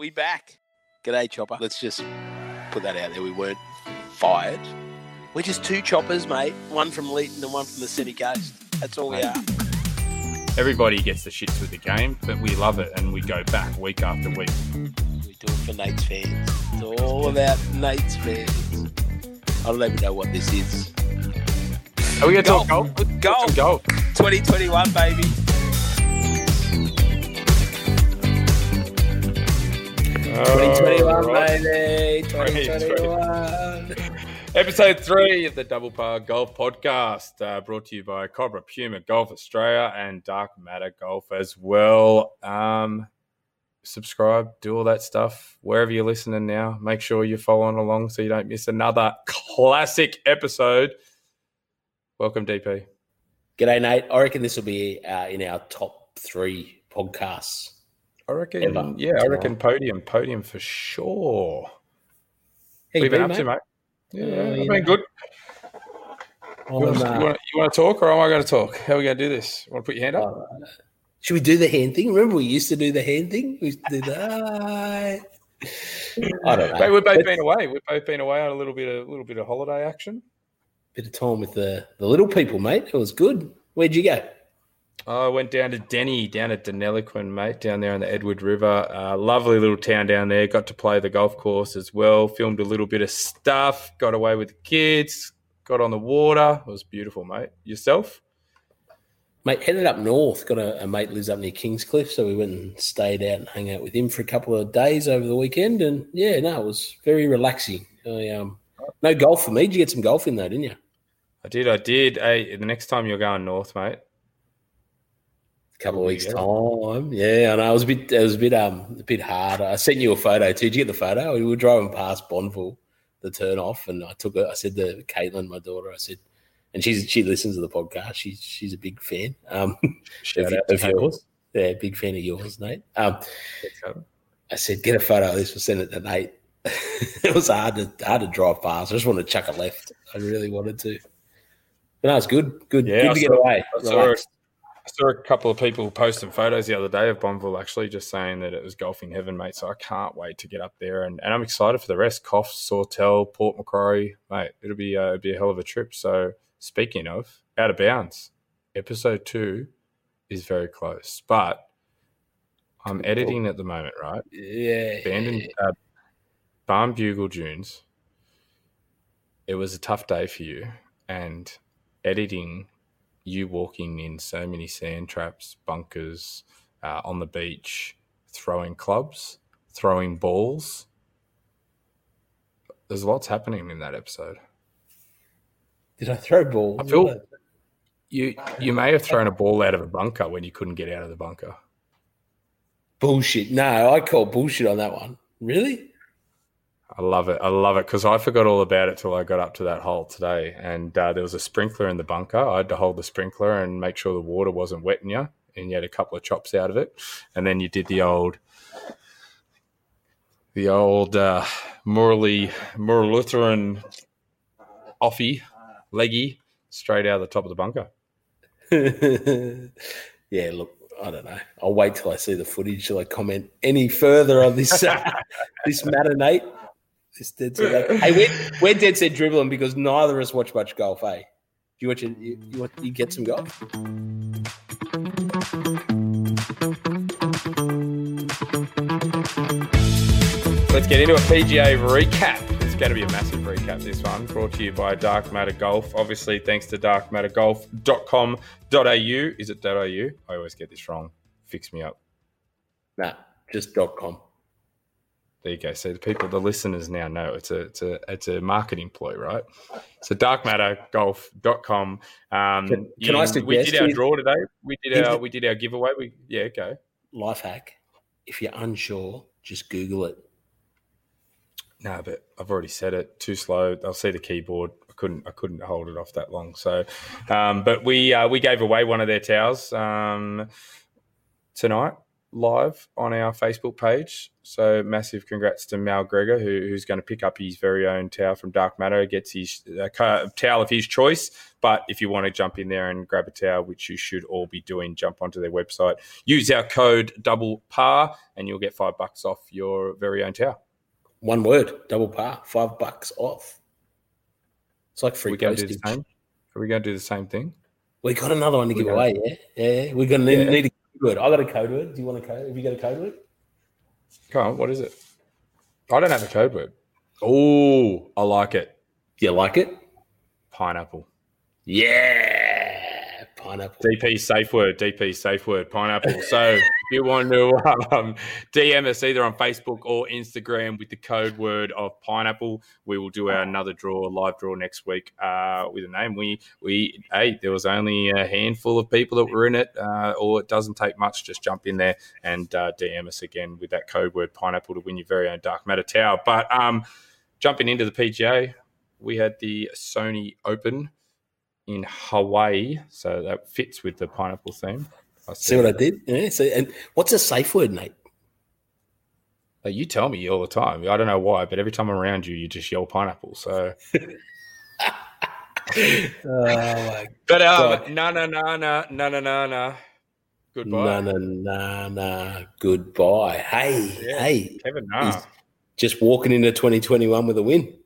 We back. G'day, Chopper. Let's just put that out there. We weren't fired. We're just two choppers, mate. One from Leeton and one from the City Coast. That's all we are. Everybody gets the shits with the game, but we love it and we go back week after week. We do it for Nate's fans. It's all about Nate's fans. I don't even know what this is. Are we going to talk Golf. golf? Golf. 2021, baby. 2021, Alright. baby. 2021. Episode three of the Double Par Golf Podcast, uh, brought to you by Cobra Puma Golf Australia and Dark Matter Golf as well. Um, subscribe, do all that stuff wherever you're listening now. Make sure you're following along so you don't miss another classic episode. Welcome, DP. G'day, Nate. I reckon this will be uh, in our top three podcasts. I reckon, Ever. yeah, I reckon podium, podium for sure. How What you you been been, up to, mate? mate? Yeah, I've you been good. You want, uh, you, want, you want to talk or am I going to talk? How are we going to do this? Want to put your hand up? uh, should we do the hand thing? Remember, we used to do the hand thing. We used to do that. I don't know. Mate, we've both But- been away. We've both been away on a little bit of a little bit of holiday action. bit of time with the, the little people, mate. It was good. Where'd you go? I went down to Denny, down at Deniliquin, mate, down there on the Edward River. Uh, lovely little town down there. Got to play the golf course as well. Filmed a little bit of stuff. Got away with the kids. Got on the water. It was beautiful, mate. Yourself? Mate, headed up north. Got a, a mate lives up near Kingscliff, so we went and stayed out and hung out with him for a couple of days over the weekend. And yeah, no, it was very relaxing. I, um, no golf for me. Did you get some golf in though, didn't you? I did. I did. Hey, the next time you're going north, mate. Couple of weeks it? time. Yeah, and I. It was a bit. It was a bit. Um, a bit hard. I sent you a photo too. Did you get the photo? We were driving past Bonville, the turn off, and I took it. I said to Caitlin, my daughter, I said, and she's she listens to the podcast. She's she's a big fan. Um, Shout of, of yours. Yeah, big fan of yours, Nate. Um, I said, get a photo of this. We'll send it to Nate. it was hard to hard to drive past. I just wanted to chuck a left. I really wanted to. But no, it's good. Good. Yeah, good to get away. I saw, Relax. I saw a couple of people posting photos the other day of Bonville actually just saying that it was golfing heaven, mate. So I can't wait to get up there and, and I'm excited for the rest. Coffs, Sawtell, Port Macquarie, mate. It'll be uh, it'll be a hell of a trip. So speaking of out of bounds, episode two is very close, but I'm editing at the moment, right? Yeah. Bandon, uh, Barnbougle Dunes. It was a tough day for you, and editing you walking in so many sand traps, bunkers, uh, on the beach, throwing clubs, throwing balls. There's lots happening in that episode. Did I throw balls? I feel- You you may have thrown a ball out of a bunker when you couldn't get out of the bunker. bullshit. No, I call bullshit on that one. Really? I love it. I love it because I forgot all about it till I got up to that hole today, and uh, there was a sprinkler in the bunker. I had to hold the sprinkler and make sure the water wasn't wetting you, and you had a couple of chops out of it, and then you did the old, the old uh, Morley Lutheran offie leggy straight out of the top of the bunker. yeah, look, I don't know. I'll wait till I see the footage till I comment any further on this uh, this matter, Nate. Dead set. Hey, we're, we're dead set dribbling because neither of us watch much golf, eh? Do you watch? You, you, want- you get some golf? Let's get into a PGA recap. It's going to be a massive recap, this one, brought to you by Dark Matter Golf. Obviously, thanks to darkmattergolf.com.au. Is it .au? I always get this wrong. Fix me up. Nah, just dot com. There you go. So the people, the listeners now know it's a it's a it's a marketing ploy, right? So darkmattergolf.com. Um, Can- can I we did our draw today. We did our we did our giveaway. We yeah, go. Life hack. If you're unsure, just Google it. No, but I've already said it. Too slow. They'll see the keyboard. I couldn't. I couldn't hold it off that long. So, um, but we uh, we gave away one of their towels um, tonight. Live on our Facebook page. So massive congrats to Mal Gregor, who, who's going to pick up his very own towel from Dark Matter. Gets his uh, towel of his choice. But if you want to jump in there and grab a towel, which you should all be doing, jump onto their website. Use our code double par, and you'll get five bucks off your very own towel. One word, double par, five bucks off. It's like free. Are we going to do the same? Are we going to do the same thing? We got another one to give away. Yeah, yeah. We're going to need, yeah. need a word. I got a code word. Do you want a code? Have you got a code word? Come on. What is it? I don't have a code word. Oh, I like it. You like it? Pineapple. Yeah, pineapple. DP safe word. DP safe word. Pineapple. So if you want to um, DM us either on Facebook or Instagram with the code word of pineapple, we will do our another draw, live draw next week uh, with a name. We we hey, there was only a handful of people that were in it, uh, or it doesn't take much. Just jump in there and uh, DM us again with that code word pineapple to win your very own dark matter tower. But um, jumping into the PGA, we had the Sony Open in Hawaii, so that fits with the pineapple theme. I See what I did? Yeah. So, and what's a safe word, Nate? you tell me all the time. I don't know why, but every time I'm around you, you just yell pineapple. So. oh but um, no, no, no, no, no, no, no, no. Goodbye. No, no, no, no. Goodbye. Hey, yeah. hey, Kevin. Nah. Just walking into 2021 with a win.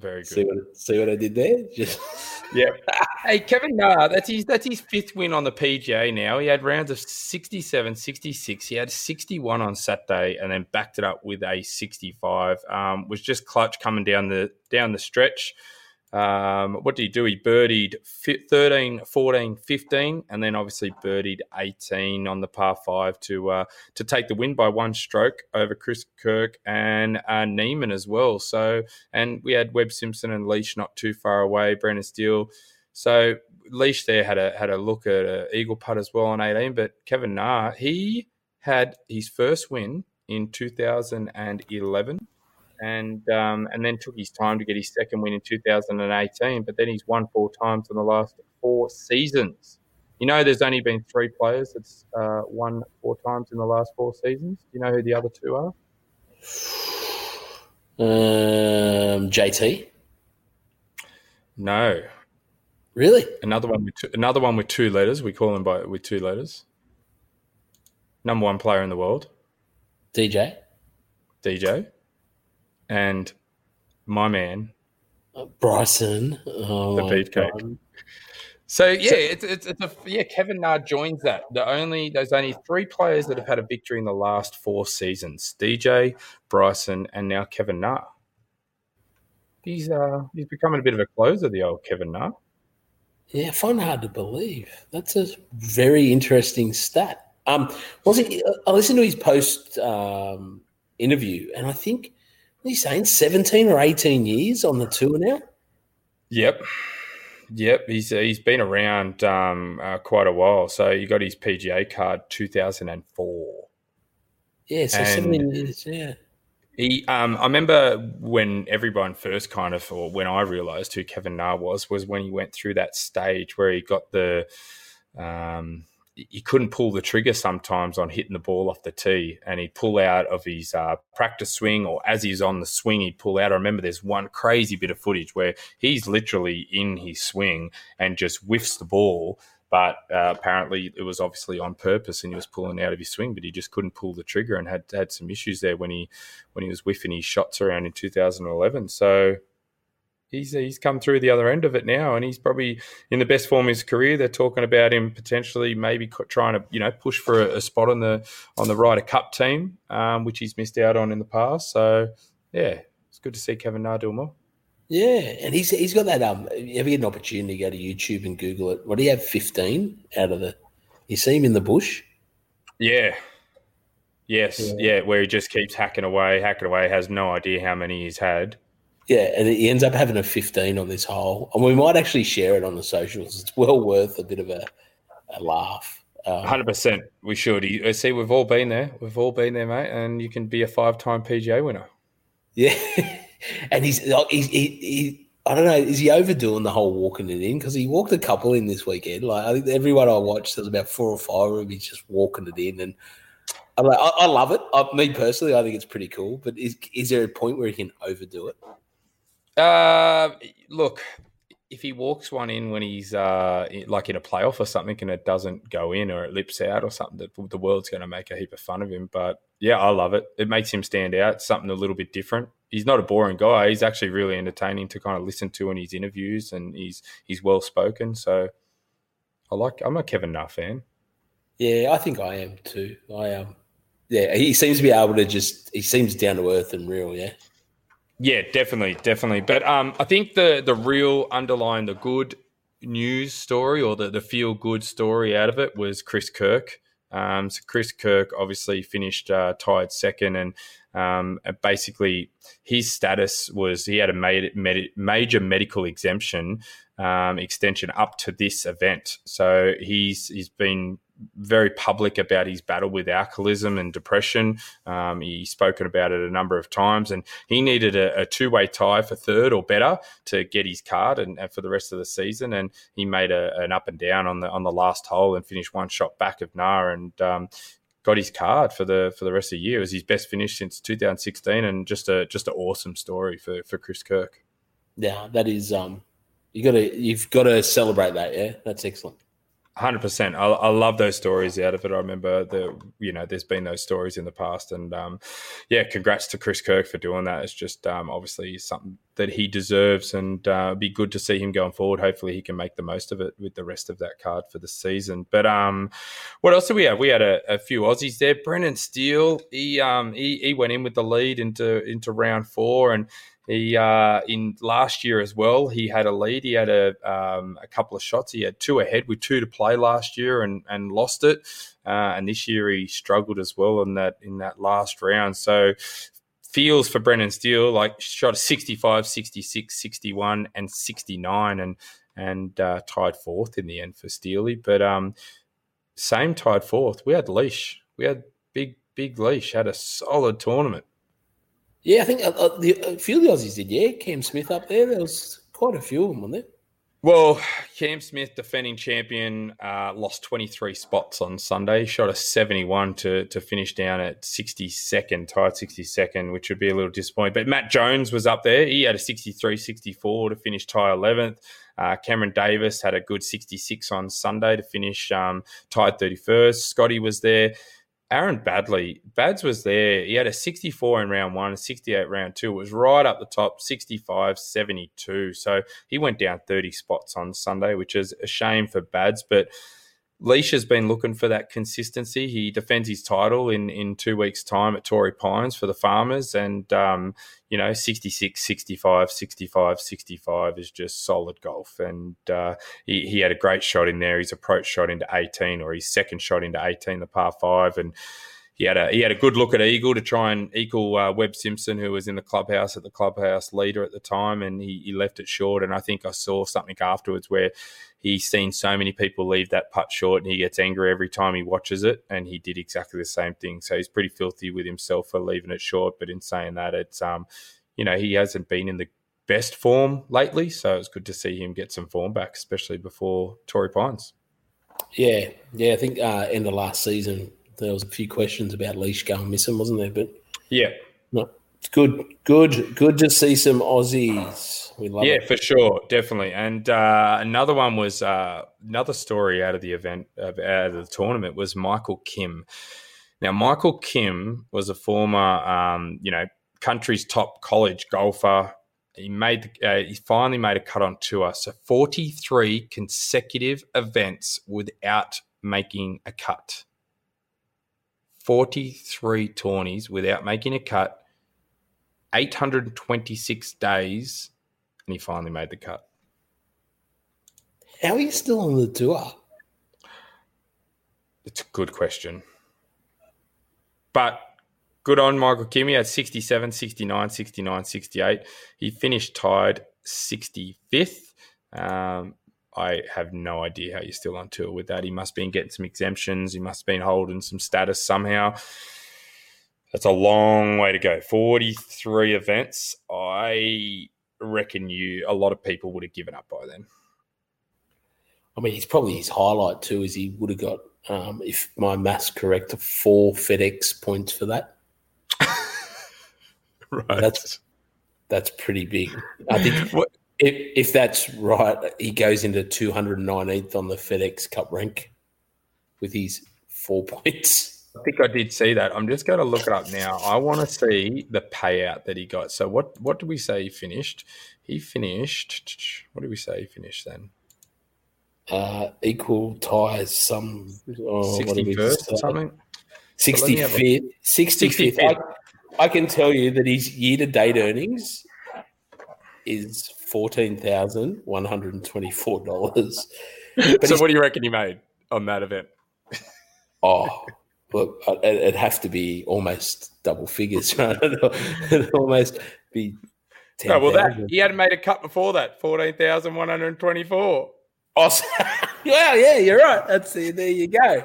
Very good. See what, see what I did there? Just yeah. hey, Kevin Nah, that's his that's his fifth win on the PGA now. He had rounds of 67, 66. He had 61 on Saturday and then backed it up with a 65. Um, was just clutch coming down the down the stretch. Um, what did he do? He birdied 13, 14, 15, and then obviously birdied 18 on the par five to uh, to take the win by one stroke over Chris Kirk and uh, Niemann as well. So, and we had Webb Simpson and Leish not too far away, Brendan Steele. So Leish there had a had a look at an eagle putt as well on 18, but Kevin Na he had his first win in 2011 and um, and then took his time to get his second win in 2018. But then he's won four times in the last four seasons. You know, there's only been three players that's uh, won four times in the last four seasons. Do you know who the other two are? Um, JT. No. Really? Another one with two, another one with two letters. We call him by with two letters. Number one player in the world. DJ. DJ and my man Bryson, oh the beefcake. So yeah, it's, it's, it's a yeah. Kevin Na joins that. The only there's only three players that have had a victory in the last four seasons: DJ, Bryson, and now Kevin Na. He's uh he's becoming a bit of a closer, the old Kevin Na. Yeah, I find it hard to believe. That's a very interesting stat. Um, was it? I listened to his post um, interview, and I think he's saying 17 or 18 years on the tour now? Yep. Yep, he's uh, he's been around um, uh, quite a while. So he got his PGA card 2004. Yeah, so and 17 years, yeah. He, um, I remember when everyone first kind of, or when I realised who Kevin Na was, was when he went through that stage where he got the, um, he couldn't pull the trigger sometimes on hitting the ball off the tee, and he'd pull out of his uh, practice swing, or as he's on the swing, he'd pull out. I remember there's one crazy bit of footage where he's literally in his swing and just whiffs the ball, but uh, apparently it was obviously on purpose, and he was pulling out of his swing, but he just couldn't pull the trigger and had had some issues there when he when he was whiffing his shots around in 2011. So he's he's come through the other end of it now, and he's probably in the best form of his career. They're talking about him potentially maybe trying to you know push for a, a spot on the on the Ryder Cup team, um, which he's missed out on in the past. So yeah, it's good to see Kevin Na do more. Yeah, and he's he's got that. Um, if you ever get an opportunity to go to YouTube and Google it? What do you have? Fifteen out of the. You see him in the bush. Yeah. Yes. Yeah. yeah. Where he just keeps hacking away, hacking away. Has no idea how many he's had. Yeah, and he ends up having a 15 on this hole. And we might actually share it on the socials. It's well worth a bit of a, a laugh. Um, Hundred um, percent, we should. You, see, we've all been there. We've all been there, mate. And you can be a five-time PGA winner. Yeah, and he's, he's he, he I don't know. Is he overdoing the whole walking it in? Because he walked a couple in this weekend. Like I think everyone I watched, there was about four or five of him. He's just walking it in, and I'm like, I, I love it. I, me personally, I think it's pretty cool. But is is there a point where he can overdo it? Uh, look, if he walks one in when he's uh, like in a playoff or something and it doesn't go in or it lips out or something, the, world's going to make a heap of fun of him. But yeah, I love it. It makes him stand out. something a little bit different. He's not a boring guy. He's actually really entertaining to kind of listen to in his interviews, and he's he's well spoken. So I like. I'm a Kevin Na fan. Yeah, I think I am too. I am. Um, yeah, he seems to be able to just. He seems down to earth and real. Yeah. Yeah, definitely, definitely. But um, I think the the real underlying the good news story or the the feel good story out of it was Chris Kirk. Um, so Chris Kirk obviously finished uh, tied second, and um, basically his status was he had a major medical exemption um, extension up to this event. So he's he's been very public about his battle with alcoholism and depression. Um, he's spoken about it a number of times, and he needed a, a two way tie for third or better to get his card and, and for the rest of the season. And he made a, an up and down on the on the last hole and finished one shot back of Na and. Um, got his card for the for the rest of the year. It was his best finish since 2016, and just a just an awesome story for for Chris Kirk. Yeah, that is um, you got to you've got to celebrate that. Yeah, that's excellent. Hundred percent. I, I love those stories out of it. I remember the you know there's been those stories in the past, and um, yeah, congrats to Chris Kirk for doing that. It's just um, obviously something that he deserves, and uh, be good to see him going forward. Hopefully, he can make the most of it with the rest of that card for the season. But um, what else did we have? We had a, a few Aussies there. Brendan Steele, he um he, he went in with the lead into into round four, and he uh, in last year as well, he had a lead. He had a um, a couple of shots. He had two ahead with two to play last year and and lost it. Uh, and this year he struggled as well in that in that last round. So feels for Brendan Steele like shot a 65, 66, 61, and 69, and and uh, tied fourth in the end for Steely. But um, same tied fourth. We had Leish. We had big big Leish had a solid tournament. Yeah, I think uh, uh, the, a few of the Aussies did. Yeah, Cam Smith up there. There was quite a few of them, wasn't there? Well, Cam Smith, defending champion, uh, lost 23 spots on Sunday. Shot a 71 to to finish down at 62nd, tied 62nd, which would be a little disappointing. But Matt Jones was up there. He had a 63 64 to finish tie 11th. Uh, Cameron Davis had a good 66 on Sunday to finish um, tied 31st. Scotty was there. Aaron Baddeley, Bads was there. He had a 64 in round one, a 68 round two. It was right up the top, 65, 72. So he went down 30 spots on Sunday, which is a shame for Bads. But Leish has been looking for that consistency. He defends his title in, in two weeks' time at Torrey Pines for the Farmers. And, um, you know, 66, 65, 65, 65 is just solid golf. And uh, he, he had a great shot in there. His approach shot into 18 or his second shot into 18, the par five. And he had a he had a good look at Eagle to try and equal uh, Webb Simpson, who was in the clubhouse at the clubhouse leader at the time, and he, he left it short. And I think I saw something afterwards where he's seen so many people leave that putt short, and he gets angry every time he watches it, and he did exactly the same thing. So he's pretty filthy with himself for leaving it short. But in saying that, it's um, you know, he hasn't been in the best form lately, so it's good to see him get some form back, especially before Torrey Pines. Yeah, yeah, I think uh, end of last season there was a few questions about Leish going missing, wasn't there? But yeah, no, it's good, good, good to see some Aussies. We love yeah, it. for sure, definitely. And uh, another one was uh, another story out of the event, out of the tournament, was Michael Kim. Now, Michael Kim was a former, um, you know, country's top college golfer. He made, uh, he finally made a cut on tour. So, forty-three consecutive events without making a cut. 43 tourneys without making a cut, 826 days, and he finally made the cut. How are you still on the tour? It's a good question. But good on Michael Kimmy had 67, 69, 69, 68. He finished tied 65th. Um, I have no idea how you're still on tour with that. He must have been getting some exemptions. He must have been holding some status somehow. That's a long way to go. 43 events. I reckon you a lot of people would have given up by then. I mean, he's probably his highlight too. Is he would have got, um, if my maths correct, four FedEx points for that. right. That's that's pretty big. I think what, if if that's right, he goes into 219th on the FedEx Cup rank with his four points. I think I did see that. I'm just going to look it up now. I want to see the payout that he got. So what what did we say he finished? He finished. What did we say he finished then? Uh, equal ties. Some sixty oh, first or something. Sixty fifth. Sixty fifth. I, I can tell you that his year to date earnings is fourteen thousand one hundred and twenty four dollars. So what do you reckon he made on that event? Oh, look, it'd have to be almost double figures, right? it'd almost be. 10, oh, well, that he hadn't made a cut before that. Fourteen thousand one hundred twenty-four. Awesome. well, yeah, you're right. That's there. You go.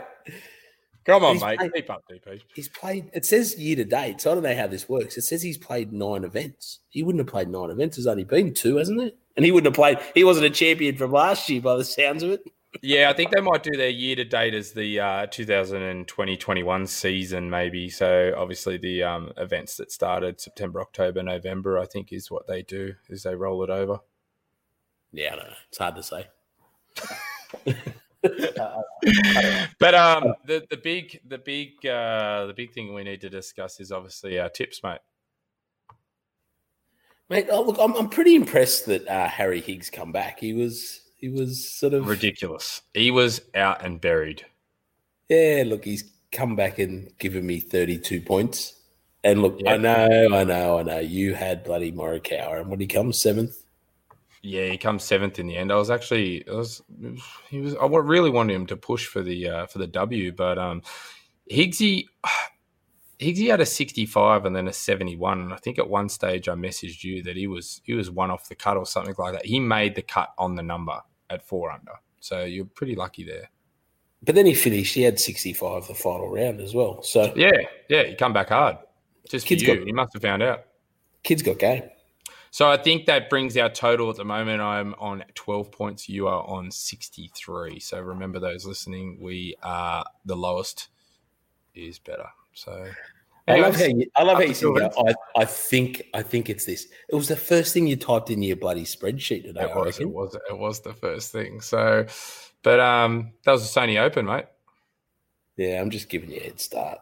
Come on, he's mate. Played, Keep up, DP. He's played. It says year to date, so I don't know how this works. It says he's played nine events. He wouldn't have played nine events. There's only been two, hasn't it? And he wouldn't have played. He wasn't a champion from last year, by the sounds of it. Yeah, I think they might do their year to date as the uh, 2020 21 season, maybe. So obviously the um, events that started September, October, November, I think is what they do is they roll it over. Yeah, I don't know. It's hard to say. but um, the the big the big uh, the big thing we need to discuss is obviously our tips, mate. Mate, oh, look, I'm I'm pretty impressed that uh, Harry Higgs come back. He was he was sort of ridiculous. He was out and buried. Yeah, look, he's come back and given me 32 points. And look. I know, I know, I know. You had bloody Morikawa, and when he comes seventh. Yeah, he comes seventh in the end. I was actually, I was, he was. I really wanted him to push for the uh, for the W, but um, Higgsy, Higgsy had a 65 and then a 71. And I think at one stage I messaged you that he was he was one off the cut or something like that. He made the cut on the number at four under. So you're pretty lucky there. But then he finished. He had 65 the final round as well. So yeah, yeah, he come back hard. Just kids for you. Got, he must have found out. Kids got game. So I think that brings our total at the moment. I'm on 12 points. You are on 63. So remember those listening, we are the lowest is better. So I love how you, I love how you said that. I, I think I think it's this. It was the first thing you typed in your bloody spreadsheet today. It was. It was. It was the first thing. So, but um, that was the Sony Open, mate. Yeah, I'm just giving you a head start.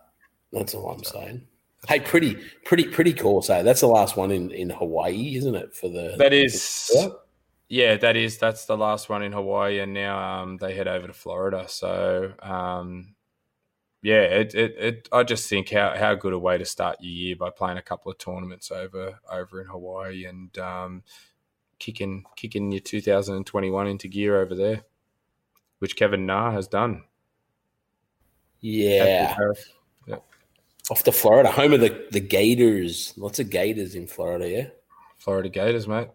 That's all I'm saying. Hey, pretty, pretty, pretty cool. So that's the last one in in Hawaii, isn't it? For the that is. Yeah, that is. That's the last one in Hawaii, and now um, they head over to Florida. So um, yeah, it, it, it, I just think how, how good a way to start your year by playing a couple of tournaments over over in Hawaii and um, kicking kicking your 2021 into gear over there, which Kevin Na has done. Yeah. yeah. Off to Florida, home of the, the Gators. Lots of Gators in Florida, yeah. Florida Gators, mate.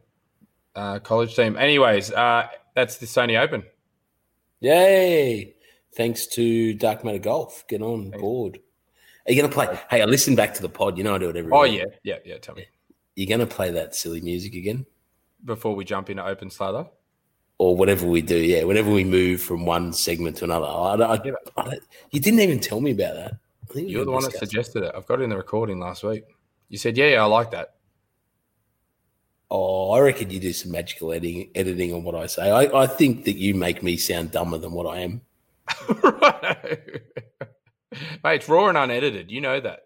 Uh, college team. Anyways, uh, that's the Sony Open. Yay thanks to Dark Matter Golf. Get on board. Are you going to play? Hey, I listen back to the pod. You know I do it every. Oh week. yeah, yeah, yeah. Tell me. You're going to play that silly music again before we jump into open slather, or whatever we do. Yeah, whenever we move from one segment to another. I, I, I, you didn't even tell me about that. You're the one that suggested it. I've got it in the recording last week. You said, "Yeah, yeah, I like that." Oh, I reckon you do some magical editing, editing on what I say. I, I think that you make me sound dumber than what I am. right. Mate, it's raw and unedited. You know that.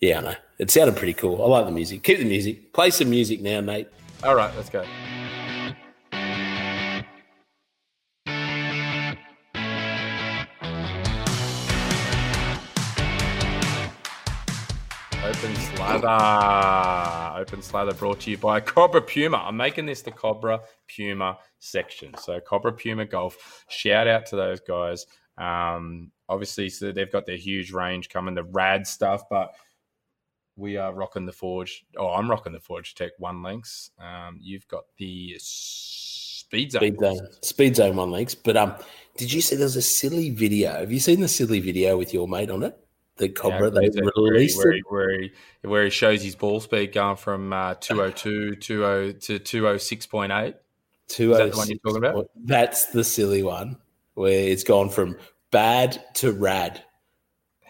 Yeah, I know. It sounded pretty cool. I like the music. Keep the music. Play some music now, Nate. All right, let's go. Open Slather. Open Slather brought to you by Cobra Puma. I'm making this the Cobra Puma section. So Cobra Puma Golf. Shout out to those guys. Um, obviously, so they've got their huge range coming, the rad stuff, but we are rocking the Forge. Oh, I'm rocking the Forge Tech one Links. Um, you've got the Speed Zone. Speed Zone, Speed Zone one Links. But um, did you see there's a silly video? Have you seen the silly video with your mate on it? the Cobra Yeah, they released where, he, where, he, where he shows his ball speed going from uh, 202 20 to 206.8. Two oh the one you're talking about? That's the silly one where it's gone from bad to rad.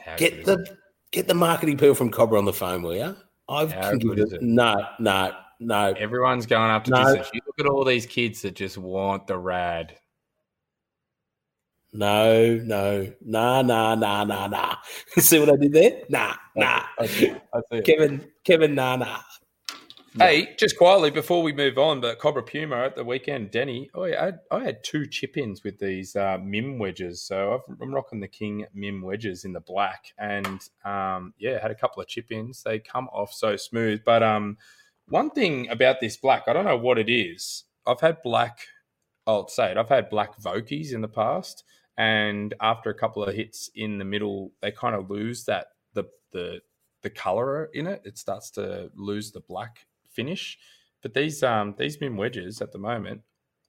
How Get the it? get the marketing people from Cobra on the phone, will you? I've How can give good it- is it? no, no, no. Everyone's going up to No. distance. You look at all these kids that just want the rad. No, no, nah, nah, nah, nah, nah. See what I did there? Nah, nah. Kevin, Kevin, nah, nah. Hey, just quietly before we move on, but Cobra Puma at the weekend, Denny, oh, I had, I had two chip ins with these uh, MIM wedges. So I've, I'm rocking the King MIM wedges in the black. And um, yeah, had a couple of chip ins. They come off so smooth. But um, one thing about this black, I don't know what it is. I've had black, I'll say it, I've had black Vokeys in the past. And after a couple of hits in the middle, they kind of lose that, the, the, the color in it. It starts to lose the black finish. But these um these MIM wedges at the moment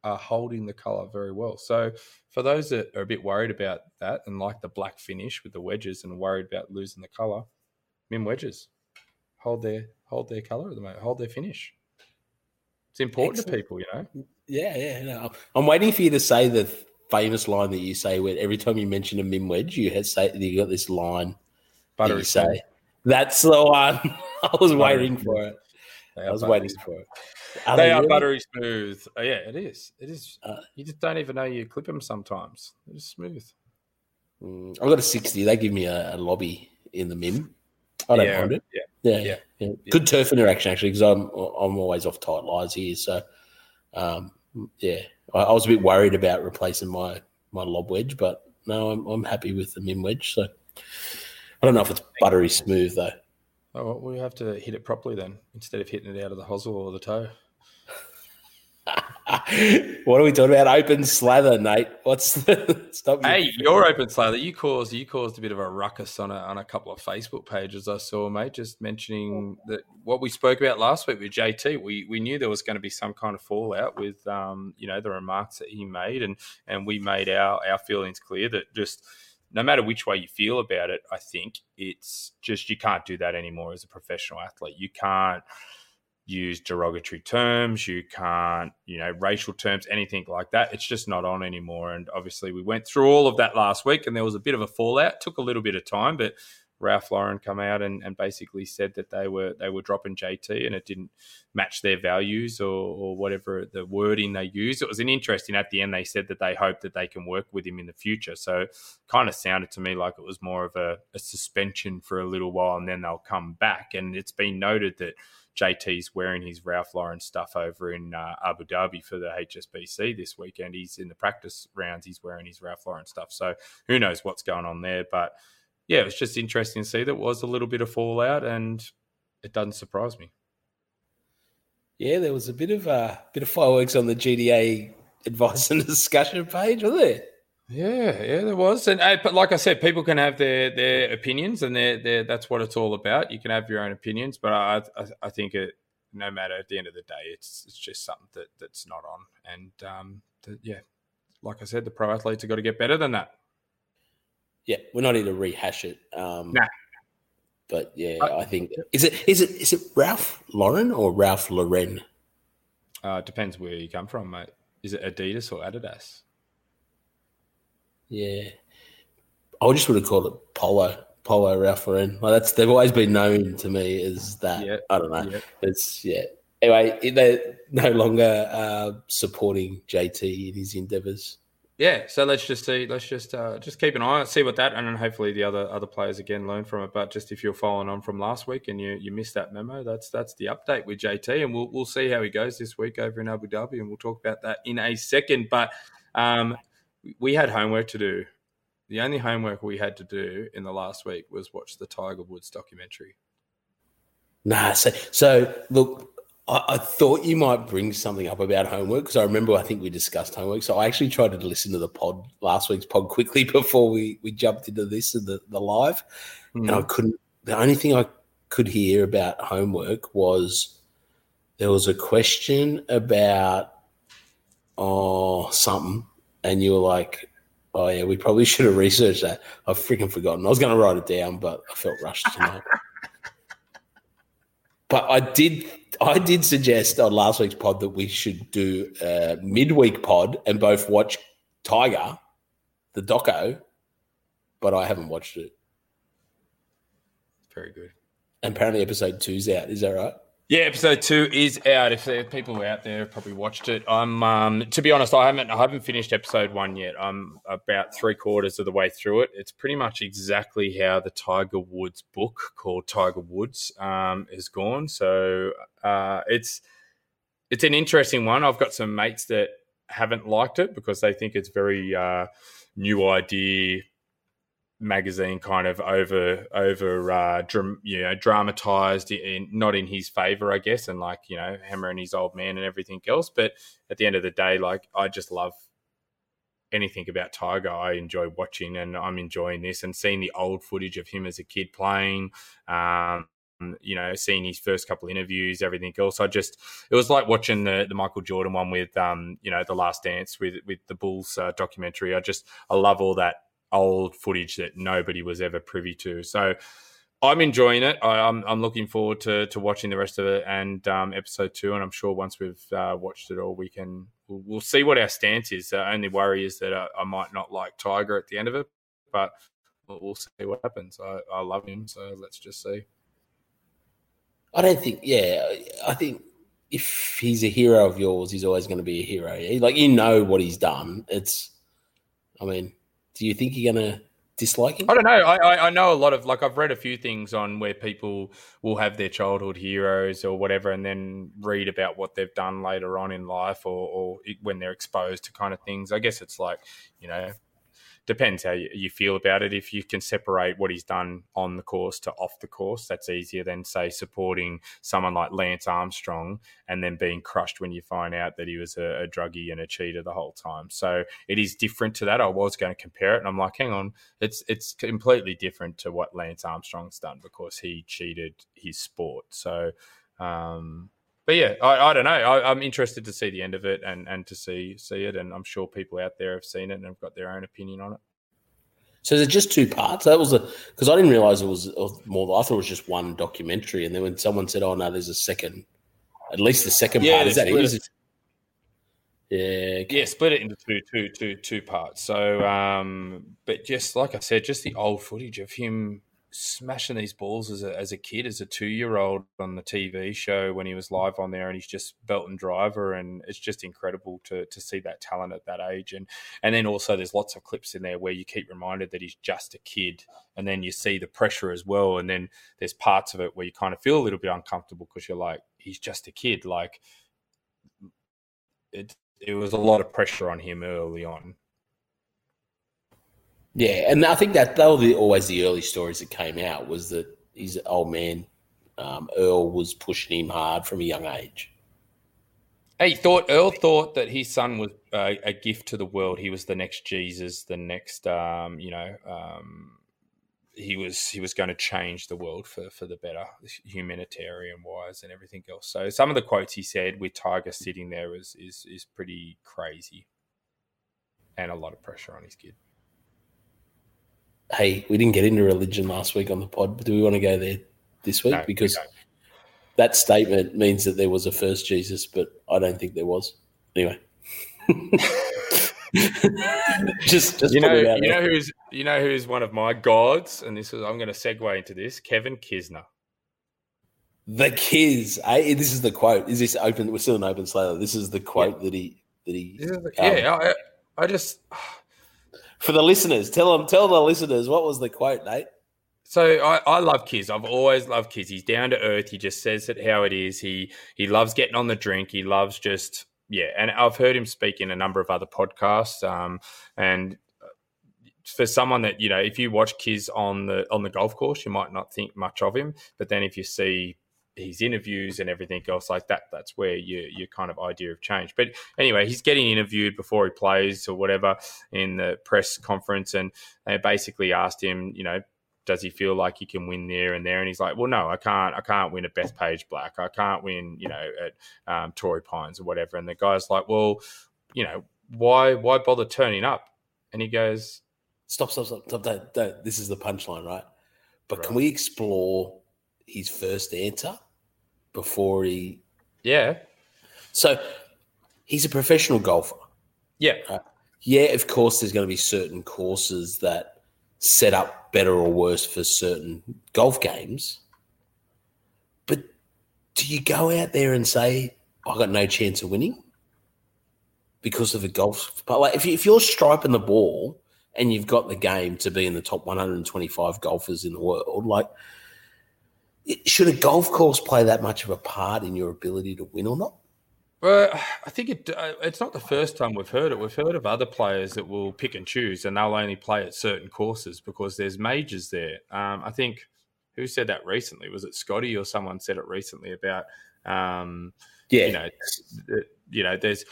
are holding the color very well. So for those that are a bit worried about that and like the black finish with the wedges and worried about losing the color, MIM wedges hold their hold their color at the moment, hold their finish. It's important Excellent. to people, you know. Yeah, yeah. No. I'm waiting for you to say the famous line that you say where every time you mention a MIM wedge, you had say you got this line that Buttery you say. That's the one. I was waiting for it. They I was waiting for it. Are They are really? buttery smooth. Oh, yeah, it is. It is. Uh, you just don't even know you clip them sometimes. They're just smooth. Mm, I got a 60. They give me a, a lobby in the MIM. I don't yeah, mind it. Yeah. Yeah, Yeah. yeah. Good turf interaction actually, because I'm I'm always off tight lines here. So, um, yeah, I, I was a bit worried about replacing my my lob wedge, but no, I'm I'm happy with the MIM wedge. So, I don't know if it's buttery smooth though. Oh, well, we have to hit it properly then, instead of hitting it out of the hosel or the toe. what are we talking about? Open slather, Nate. What's the stop? Hey, your open slather, you caused you caused a bit of a ruckus on a on a couple of Facebook pages I saw, mate. Just mentioning that what we spoke about last week with JT. We we knew there was going to be some kind of fallout with um you know the remarks that he made, and and we made our our feelings clear that just no matter which way you feel about it, I think it's just you can't do that anymore as a professional athlete. You can't use derogatory terms you can't you know racial terms anything like that. It's just not on anymore. And obviously we went through all of that last week and there was a bit of a fallout. Took a little bit of time but Ralph Lauren come out and, and basically said that they were they were dropping JT and it didn't match their values or, or whatever the wording they used. It was an interesting at the end they said that they hope that they can work with him in the future. So kind of sounded to me like it was more of a, a suspension for a little while and then they'll come back. And it's been noted that JT's wearing his Ralph Lauren stuff over in uh, Abu Dhabi for the HSBC this weekend. He's in the practice rounds. He's wearing his Ralph Lauren stuff. So who knows what's going on there? But yeah, it was just interesting to see that was a little bit of fallout, and it doesn't surprise me. Yeah, there was a bit of uh, bit of fireworks on the GDA advice and discussion page, wasn't there? Yeah, yeah, there was, and uh, but like I said, people can have their their opinions, and their their that's what it's all about. You can have your own opinions, but I I, I think it no matter at the end of the day, it's it's just something that that's not on, and um, the, yeah, like I said, the pro athletes have got to get better than that. Yeah, we're not here to rehash it. Um, Nah. But yeah, I- I think is it is it is it Ralph Lauren or Ralph Lauren? Uh, it depends where you come from, mate. Is it Adidas or Adidas? Yeah, I just would have called it Polo Polo Ralph Lauren. Like that's they've always been known to me as that. Yeah. I don't know. Yeah. It's yeah. Anyway, they're no longer uh, supporting JT in his endeavours. Yeah, so let's just see. Let's just uh, just keep an eye on see what that, and then hopefully the other other players again learn from it. But just if you're following on from last week and you you missed that memo, that's that's the update with JT, and we'll we'll see how he goes this week over in Abu Dhabi, and we'll talk about that in a second. But um, we had homework to do. The only homework we had to do in the last week was watch the Tiger Woods documentary. Nah, so so look, I, I thought you might bring something up about homework because I remember I think we discussed homework. So I actually tried to listen to the pod last week's pod quickly before we we jumped into this and the, the live, and I hmm. couldn't. The only thing I could hear about homework was there was a question about oh something, and you were like, Oh yeah, we probably should have researched that. I've freaking forgotten. I was going to write it down, but I felt rushed tonight. but I did, I did suggest on last week's pod that we should do a midweek pod and both watch Tiger, the doco. But I haven't watched it. Very good. And apparently, episode two's out. Is that right? Yeah, episode two is out. If there are people out there have probably watched it, I'm um, to be honest, I haven't I haven't finished episode one yet. I'm about three quarters of the way through it. It's pretty much exactly how the Tiger Woods book called Tiger Woods um, has gone. So uh, it's it's an interesting one. I've got some mates that haven't liked it because they think it's very uh, new idea magazine kind of over over uh you know dramatized in not in his favor i guess and like you know hammering his old man and everything else but at the end of the day like i just love anything about tiger i enjoy watching and i'm enjoying this and seeing the old footage of him as a kid playing um you know, seeing his first couple interviews, everything else. I just, it was like watching the, the Michael Jordan one with, um, you know, the Last Dance with with the Bulls uh, documentary. I just, I love all that old footage that nobody was ever privy to. So I'm enjoying it. I, am I'm, I'm looking forward to to watching the rest of it and um, episode two. And I'm sure once we've uh, watched it all, we can we'll, we'll, see what our stance is. The only worry is that I, I, might not like Tiger at the end of it, but we'll, see what happens. I, I love him, so let's just see. I don't think. Yeah, I think if he's a hero of yours, he's always going to be a hero. Like you know what he's done. It's, I mean, do you think you're going to dislike him? I don't know. I, I know a lot of like I've read a few things on where people will have their childhood heroes or whatever, and then read about what they've done later on in life or, or when they're exposed to kind of things. I guess it's like you know depends how you, feel about it. If you can separate what he's done on the course to off the course, that's easier than say supporting someone like Lance Armstrong and then being crushed when you find out that he was a, a druggie and a cheater the whole time. So it is different to that. I was going to compare it, and I'm like, hang on, it's it's completely different to what Lance Armstrong's done because he cheated his sport. So. Um, but yeah, I, I don't know. I, am interested to see the end of it and, and to see see it, and I'm sure people out there have seen it and have got their own opinion on it. So is it just two parts? That was a because I didn't realize it was, more. I thought it was just one documentary, and then when someone said, "Oh no, there's a second, at least the second yeah, part," is that it? Yeah, okay. yeah, split it into two, two, two, two parts. So, um, but just like I said, just the old footage of him smashing these balls as a, as a kid, as a two year old on the TV show when he was live on there, and he's just belt and driver, and it's just incredible to to see that talent at that age. And and then also there's lots of clips in there where you keep reminded that he's just a kid, and then you see the pressure as well. And then there's parts of it where you kind of feel a little bit uncomfortable because you're like, he's just a kid, like. It, it was a lot of pressure on him early on yeah, and I think that they were the, always the early stories that came out was that his old man um, Earl was pushing him hard from a young age. He thought Earl thought that his son was uh, a gift to the world. He was the next Jesus, the next, um, you know, um, he was he was going to change the world for for the better, humanitarian wise and everything else. So some of the quotes he said with Tiger sitting there is is is pretty crazy, and a lot of pressure on his kid hey, we didn't get into religion last week on the pod, but do we want to go there this week? No, because we that statement means that there was a first Jesus, but I don't think there was. Anyway. just, just you know, you know who's you know who's one of my gods, and this is I'm going to segue into this. Kevin Kisner, the Kiz. Eh? This is the quote. Is this open? We're still in open Slather. This is the quote yeah. that he that he. The, yeah, um, I, I just for the listeners, tell them, tell the listeners what was the quote, Nate. So I, I love Kiz. I've always loved Kiz. He's down to earth. He just says it how it is. He he loves getting on the drink. He loves just yeah. And I've heard him speak in a number of other podcasts. Um, and for someone that you know, if you watch Kiz on the on the golf course, you might not think much of him. But then if you see his interviews and everything else like that that's where your your kind of idea of change but anyway he's getting interviewed before he plays or whatever in the press conference and they basically asked him you know does he feel like he can win there and there and he's like well no i can't i can't win at bethpage black i can't win you know at um, torrey pines or whatever and the guy's like well you know why why bother turning up And he goes, Stop, stop, stop, stop. Don't, don't. This is the punchline, right? But Right. can we explore his first answer before he? "Yeah, So he's a professional golfer. yeah, Yeah, of course, there's going to be certain courses that set up better or worse for certain golf games. But do you go out there and say, I got no chance of winning because of the golf? But like, if, you, if you're striping the ball and you've got the game to be in the top 125 golfers in the world, like, should a golf course play that much of a part in your ability to win or not? Well, I think it, uh, it's not the first time we've heard it. We've heard of other players that will pick and choose, and they'll only play at certain courses because there's majors there. Um, I think who said that recently? Was it Scotty or someone said it recently about um, Yeah. you know, you know, there's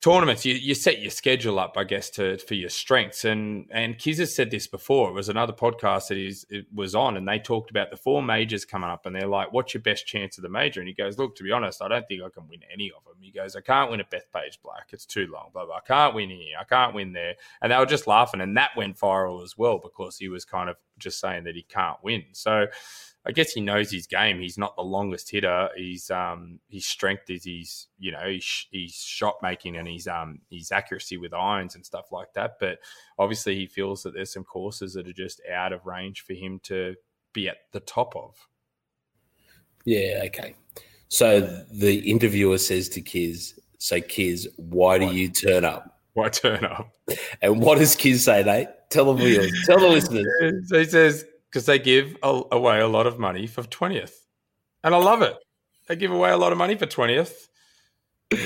tournaments. You, you set your schedule up, I guess, to for your strengths. And and Kiz has said this before. It was another podcast that he's it was on, and they talked about the four majors coming up, and they're like, "What's your best chance of the major?" And he goes, "Look, to be honest, I don't think I can win any of them." He goes, "I can't win at Bethpage Black. It's too long. Blah blah. I can't win here. I can't win there." And they were just laughing, and that went viral as well because he was kind of just saying that he can't win. So. I guess he knows his game. He's not the longest hitter. He's um his strength is his you know his, his shot making and his um his accuracy with irons and stuff like that. But obviously he feels that there's some courses that are just out of range for him to be at the top of. Yeah, okay. So the interviewer says to Kiz, so Kiz, why do you turn up? Why turn up? And what does Kiz say, Nate? Tell the viewers, tell the listeners. So he says because they give a, away a lot of money for twentieth, and I love it. They give away a lot of money for twentieth.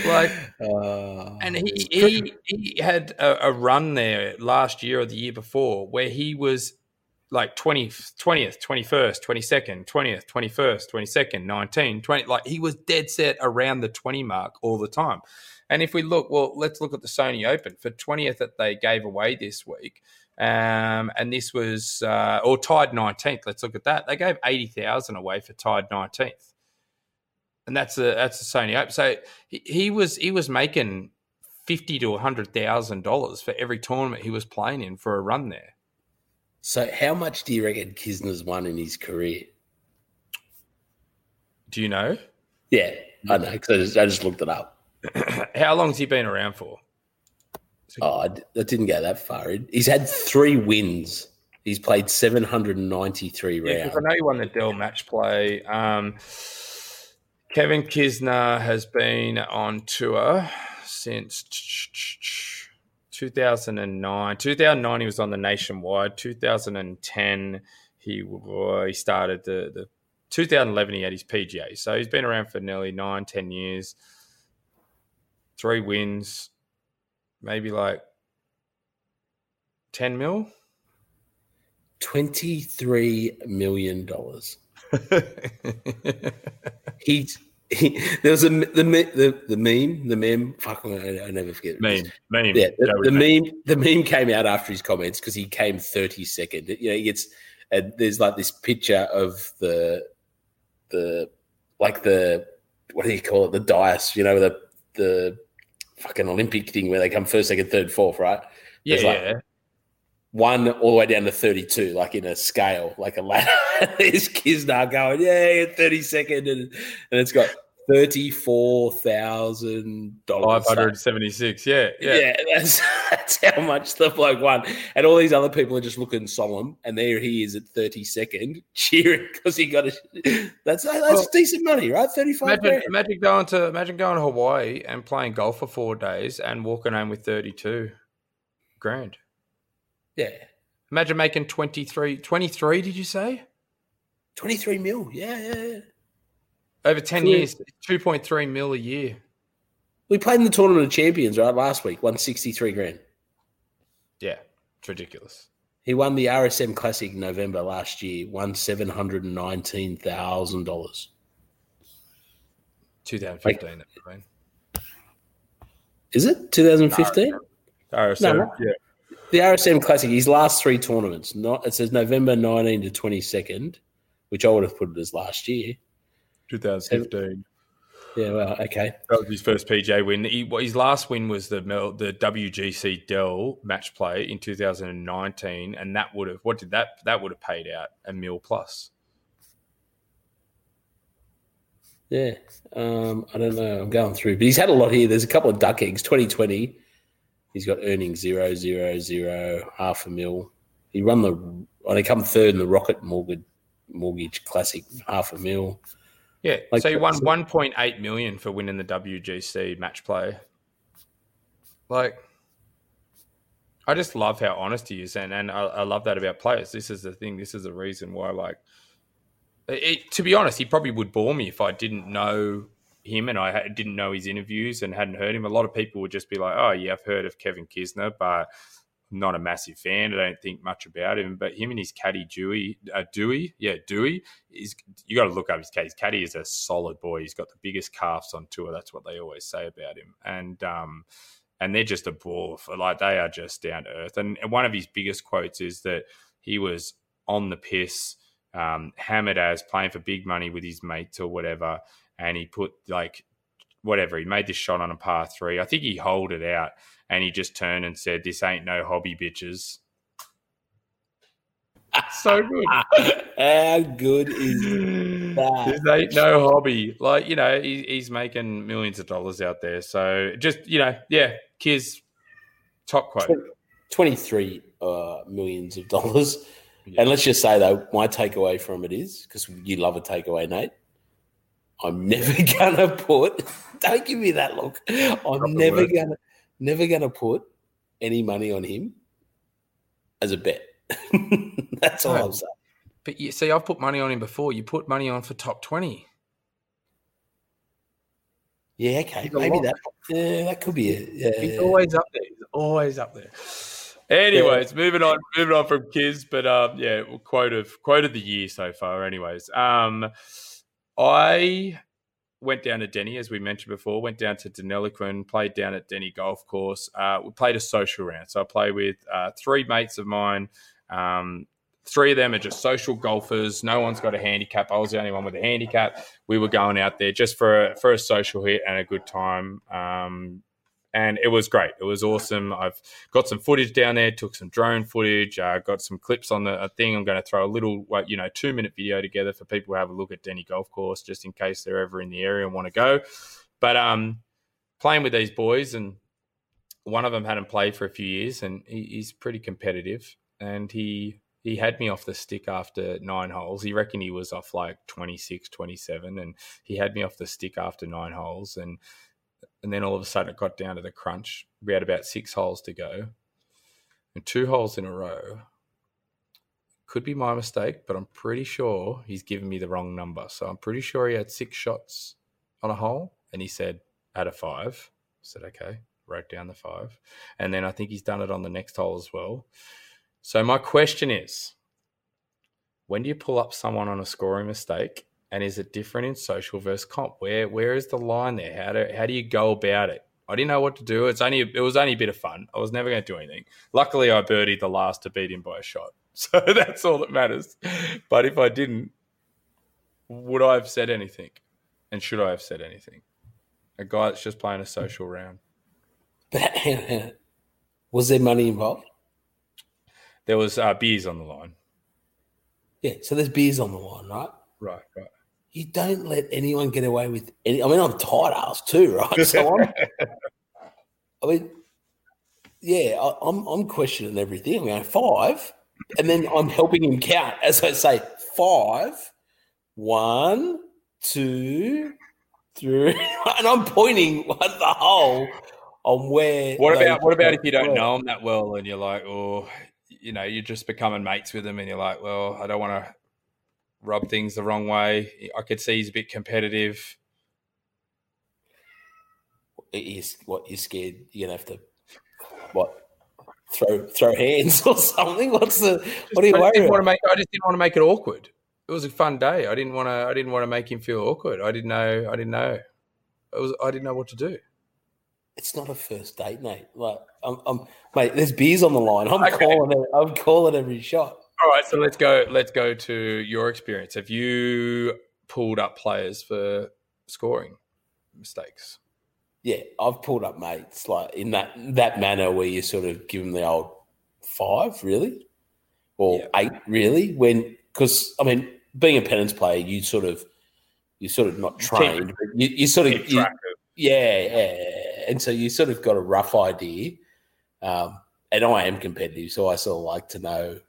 Like Uh, And he he, he had a, a run there last year or the year before where he was like 20, 20th, 21st, 22nd, 20th, 21st, 22nd, 19, 20. Like he was dead set around the 20 mark all the time. And if we look, well, let's look at the Sony Open for 20th that they gave away this week. Um, and this was, uh, or tied 19th. Let's look at that. They gave 80,000 away for tied 19th. And that's a that's a Sony Open. So he, he was he was making fifty to hundred thousand dollars for every tournament he was playing in for a run there. so how much do you reckon Kisner's won in his career? Do you know Yeah, I know because I just, I just looked it up. how long has he been around for? Oh, I, didn't go that far. He's had three wins. He's played 793 Yeah, rounds. I know he won the Dell match play. Um, Kevin Kisner has been on tour since 2009. 2009, he was on the nationwide. 2010, he he started the, the 2011, he had his PGA. So he's been around for nearly nine, 10 years. Three wins, maybe like 10 mil. 23 million dollars. He's he, there was a the the the meme the meme fuck I, I never forget meme, meme. Yeah, the, the meme. meme the meme came out after his comments because he came 32nd. You know, he gets and there's like this picture of the the like the what do you call it? The dice, you know, the the fucking Olympic thing where they come first, second, third, fourth, right? Yeah, like- yeah. One all the way down to 32, like in a scale, like a ladder. There's Kisner going, yeah, 32nd, and, and it's got $34,000. Five hundred seventy-six. Yeah, yeah. Yeah, that's, that's how much the bloke won. And all these other people are just looking solemn, and there he is at 32nd, cheering because he got a. That's, that's Well, decent money, right? 35 Imagine, imagine going to imagine going to Hawaii and playing golf for four days and walking home with thirty-two grand. Yeah. Imagine making 23, 23 Did you say 23 mil. Yeah, yeah, yeah. Over ten Cool. years? Two point three mil a year. We played in the Tournament of Champions, right, last week, won 63 grand. Yeah, it's ridiculous. He won the RSM Classic in November last year, won $719,000. Two thousand fifteen. that would have. Is it 2015? Oh, so, No. yeah. The RSM Classic, his last three tournaments, not it says November 19 to 22nd, which I would have put it as last year. 2015. Yeah, well, okay. That was his first PJ win. He, his last win was the the WGC Dell match play in 2019, and that would have what did that that would have paid out a mil plus. Yeah, um, I don't know. I'm going through, but he's had a lot here. There's a couple of duck eggs. 2020, he's got earnings zero, zero, zero, half a mil. He run the, well, they come third in the Rocket Mortgage Mortgage Classic, half a mil. Yeah, like, so he won 1.8 million for winning the WGC match play. Like, I just love how honest he is, and and I, I love that about players. This is the thing. This is the reason why, like, it, to be honest, he probably would bore me if I didn't know him and I didn't know his interviews and hadn't heard him. A lot of people would just be like, "Oh, yeah, I've heard of Kevin Kisner, but not a massive fan. I don't think much about him." But him and his caddy Dewey, uh, Dewey, yeah, Dewey is. You got to look up his. His caddy is a solid boy. He's got the biggest calves on tour. That's what they always say about him. And um, and they're just a ball. For, like they are just down to earth. And, and one of his biggest quotes is that he was on the piss um, hammered as playing for big money with his mates or whatever, and he put like whatever he made this shot on a par three. I think he holed it out, and he just turned and said, "This ain't no hobby, bitches." so good. How good is that? This ain't no hobby. Like you know, he, he's making millions of dollars out there. So just you know, yeah, Kiz, top quote. Twenty three uh, millions of dollars. Yeah. And let's just say though, my takeaway from it is because you love a takeaway, Nate. I'm never gonna put. Don't give me that look. I'm never gonna, never gonna put any money on him as a bet. That's all no, I'm saying. But you see, I've put money on him before. You put money on for top twenty. Yeah, okay, maybe that. Yeah, that could be it. Yeah, he's always up there. He's always up there. Anyways, yeah. moving on, moving on from Kiz, but um, yeah, quote of quote of the year so far. Anyways, um, I went down to Denny as we mentioned before. Went down to Deniliquin, played down at Denny Golf Course. Uh, we played a social round, so I play with uh, three mates of mine. Um, three of them are just social golfers. No one's got a handicap. I was the only one with a handicap. We were going out there just for a, for a social hit and a good time. Um, and it was great. It was awesome. I've got some footage down there, took some drone footage, uh, got some clips on the thing. I'm going to throw a little, you know, two minute video together for people to have a look at Denny Golf Course, just in case they're ever in the area and want to go. But um, playing with these boys, and one of them hadn't played for a few years, and he, he's pretty competitive, and he he had me off the stick after nine holes. He reckoned he was off like 26, 27, and he had me off the stick after nine holes. And and then all of a sudden it got down to the crunch. We had about six holes to go, and two holes in a row. Could be my mistake, but I'm pretty sure he's given me the wrong number. So I'm pretty sure he had six shots on a hole, and he said out of five. I said okay, wrote down the five, and then I think he's done it on the next hole as well. So my question is, when do you pull up someone on a scoring mistake and is it different in social versus comp? Where where is the line there? How do how do you go about it? I didn't know what to do. It's only it was only a bit of fun. I was never going to do anything. Luckily, I birdied the last to beat him by a shot, so that's all that matters. But if I didn't, would I have said anything? And should I have said anything? A guy that's just playing a social round. was there money involved? There was uh, beers on the line. Yeah, so there's beers on the line, right? Right, right you don't let anyone get away with any. I mean, I'm tight ass too, right? So I'm, I mean, yeah, I, am I'm, I'm questioning everything. I'm going five, and then I'm helping him count as I say five, one, two, three, and I'm pointing at the hole on where. What about what about if you don't know him that well and you're like, oh, you know, you're just becoming mates with him, and you're like, well, I don't want to rub things the wrong way. I could see he's a bit competitive. Is what you're scared you're gonna have to what throw throw hands or something? What's the what are you I worried about? Make, I just didn't want to make it awkward. It was a fun day. I didn't want to. I didn't want to make him feel awkward. I didn't know. I didn't know. It was. I didn't know what to do. It's not a first date, mate. Like, I'm, I'm mate. There's beers on the line. I'm okay. calling. It, I'm calling every shot. All right, so let's go. Let's go to your experience. Have you pulled up players for scoring? mistakes. Yeah, I've pulled up mates like in that that manner where you sort of give them the old five, really, or Yeah. eight, really. When because I mean, being a pennant player, you sort of you're sort of not Keep- trained, but you, you sort of you, yeah, yeah, and so you sort of got a rough idea. Um, and I am competitive, so I sort of like to know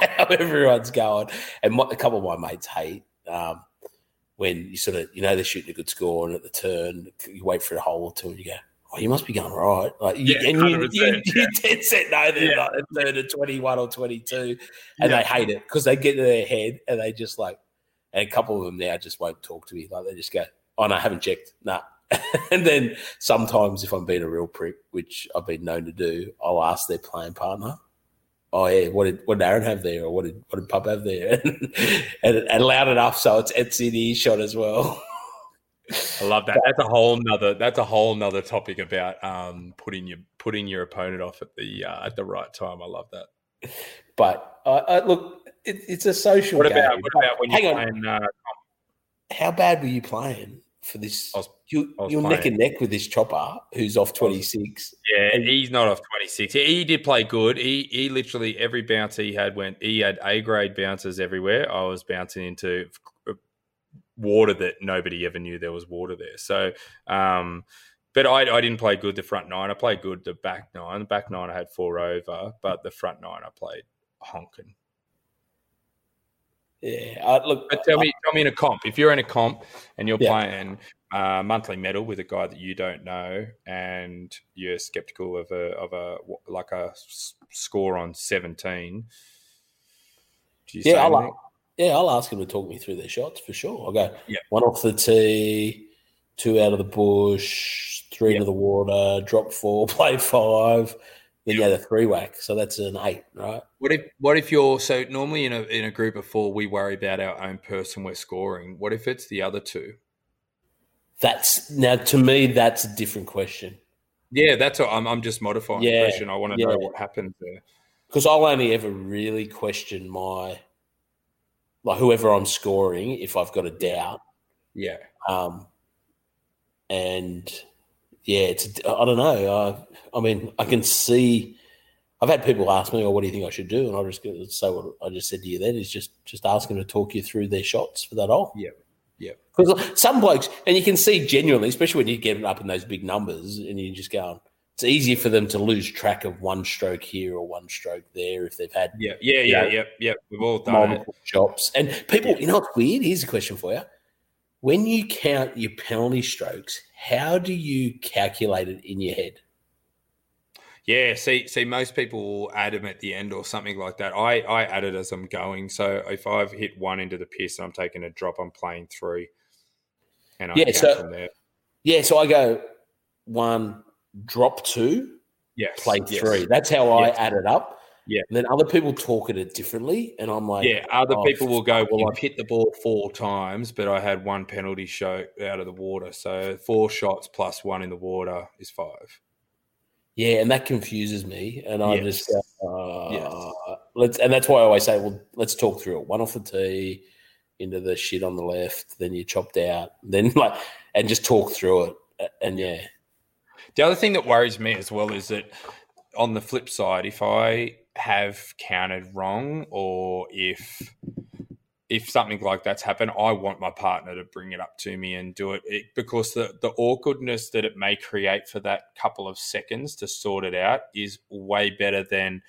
how everyone's going. And what a couple of my mates hate um, when you sort of you know they're shooting a good score, and at the turn you wait for a hole or two, and you go, "Oh, you must be going right." Like, you, Yeah, and you, 100%, you, you dead set know they're Yeah. like of twenty-one or twenty-two, and Yeah. they hate it because they get to their head and they just like, and a couple of them now just won't talk to me. Like they just go, "Oh no, I haven't checked." Nah. and then sometimes if I'm being a real prick, which I've been known to do, I'll ask their playing partner, "Oh yeah, what did what did Aaron have there, or what did what did Pup have there?" and, and loud enough so it's it's in earshot as well. I love that. That's a whole nother. That's a whole nother topic about um, putting your putting your opponent off at the uh, at the right time. I love that. But uh, uh, look, it, it's a social. What game. about what about when Hang you're on, playing? Uh, how bad were you playing for this? Was- you, you're neck and neck with this chopper who's off twenty six. yeah, he's not off twenty six. He did play good. He he literally every bounce he had went. He had A grade bounces everywhere. I was bouncing into water that nobody ever knew there was water there. So, um, but I, I didn't play good the front nine. I played good the back nine. The back nine I had four over, but the front nine I played honking. Yeah, uh, look, But tell me, tell me in a comp. If you're in a comp and you're Yeah. playing uh, monthly medal with a guy that you don't know, and you're skeptical of a of a like a score on 17, do you say yeah, I'll, anything? yeah, I'll ask him to talk me through their shots for sure. I'll go Yeah. one off the tee, two out of the bush, three into the water, drop four, play five, then you had a three whack. So that's an eight, right? What if what if you're so normally in a in a group of four we worry about our own person we're scoring. What if it's the other two? That's now to me, that's a different question Yeah, that's what I'm. I'm just modifying Yeah, the question. I want to yeah. know what happens there. because I'll only ever really question my like whoever I'm scoring if I've got a doubt. Yeah, Um, and yeah, it's I don't know. I, I mean, I can see. I've had people ask me, "Oh, what do you think I should do?" And I just say what I just said to you. Then is just just ask them to talk you through their shots for that hole. Yeah. Yeah. Because some blokes, and you can see genuinely, especially when you get up in those big numbers, and you just go, it's easier for them to lose track of one stroke here or one stroke there if they've had yeah, yeah, yeah, Yeah. yeah, yeah. We've all done it. multiple shops. And people, you know what's weird? Here's a question for you. When you count your penalty strokes, how do you calculate it in your head? Yeah, see, see, most people will add them at the end or something like that. I, I add it as I'm going. So if I've hit one into the piss and I'm taking a drop, I'm playing three, and I Yeah, so- from there. Yeah, so I go one, drop two, Yes, play yes. three. That's how I Yes. add it up. Yeah. And then other people talk at it differently. And I'm like, Yeah, other oh, people will go. Well, I've hit the ball four times, but I had one penalty shot out of the water. So four shots plus one in the water is five. Yeah, and that confuses me. And I Yes. just uh, Yes. let's, and that's why I always say, well, let's talk through it. One off the tee, into the shit on the left, then you chopped out, then like, and just talk through it. And yeah, The other thing that worries me as well is that on the flip side, if I have counted wrong or if if something like that's happened, I want my partner to bring it up to me and do it, it because the the awkwardness that it may create for that couple of seconds to sort it out is way better than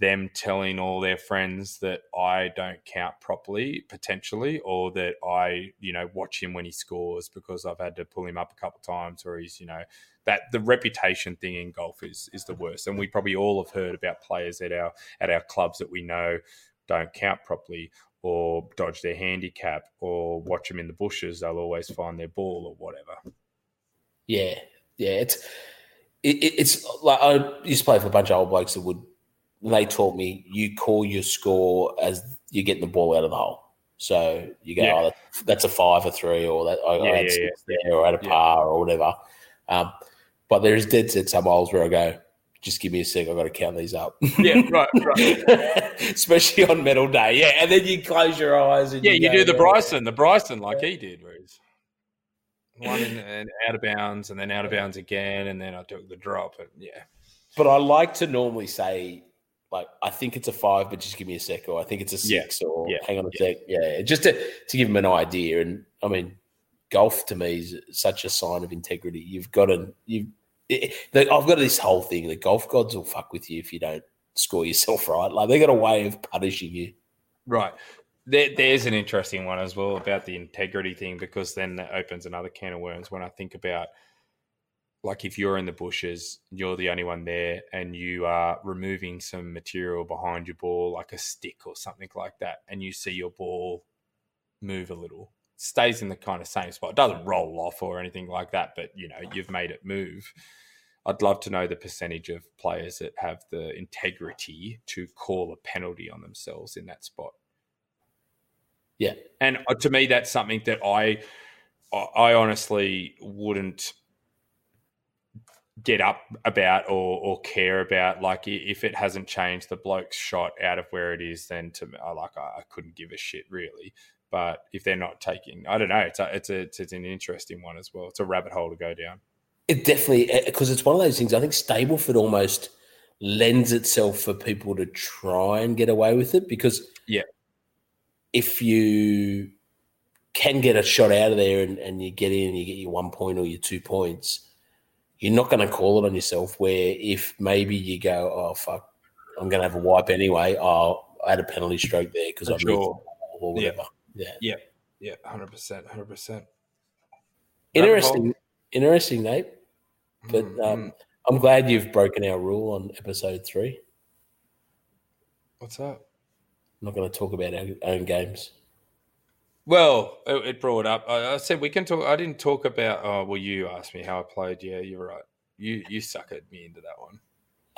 them telling all their friends that I don't count properly potentially or that I you know watch him when he scores because I've had to pull him up a couple of times or he's you know that the reputation thing in golf is is the worst and we probably all have heard about players at our at our clubs that we know don't count properly or dodge their handicap or watch them in the bushes they'll always find their ball or whatever yeah, yeah. It's, it, it- it's like I used to play for a bunch of old blokes that would, they taught me you call your score as you're getting the ball out of the hole. So you go, Yeah. oh, that's a five or three, or that I, Yeah, I had yeah, six there, or I had a Yeah. par, or whatever. Um, but there is dead set some holes where I go, just give me a sec, I've got to count these up. yeah right right Especially on medal day. Yeah. And then you close your eyes and yeah you go, do the yeah. bryson the bryson like he did whereas one in, and out of bounds, and then out of bounds again, and then I took the drop. And yeah, But I like to normally say, like, I think it's a five, but just give me a sec, or I think it's a Yeah. six, or Yeah. hang on a sec. Yeah, just to, to give them an idea. And I mean, golf to me is such a sign of integrity. You've got to, you it, the, I've got this whole thing the golf gods will fuck with you if you don't score yourself right. Like, they got a way of punishing you. Right. There, there's an interesting one as well about the integrity thing because then that opens another can of worms when I think about like if you're in the bushes, you're the only one there, and you are removing some material behind your ball, like a stick or something like that, and you see your ball move a little, stays in the kind of same spot, it doesn't roll off or anything like that, but you know, you've made it move. I'd love to know the percentage of players that have the integrity to call a penalty on themselves in that spot. Yeah. And uh, to me, that's something that I, I honestly wouldn't get up about or, or care about. Like if it hasn't changed the bloke's shot out of where it is, then to me, uh, I like I, couldn't give a shit really. But if they're not taking, I don't know. It's a, it's a it's an interesting one as well. It's a rabbit hole to go down. It definitely, eh, because it's one of those things, I think Stableford almost lends itself for people to try and get away with it because Yeah. if you can get a shot out of there and, and you get in and you get your one point or your two points, you're not going to call it on yourself. Where if maybe you go, oh fuck, I'm going to have a wipe anyway. Oh, I had a penalty stroke there because I Sure. or whatever. Yeah, Yeah, hundred percent, hundred percent. interesting, interesting, Nate. But Mm-hmm. um, I'm glad you've broken our rule on episode three. what's that? I'm not going to talk about our own games. Well, it, it brought up. I, I said we can talk. I didn't talk about. Oh, well, you asked me how I played. Yeah, you're right. You you suckered me into that one.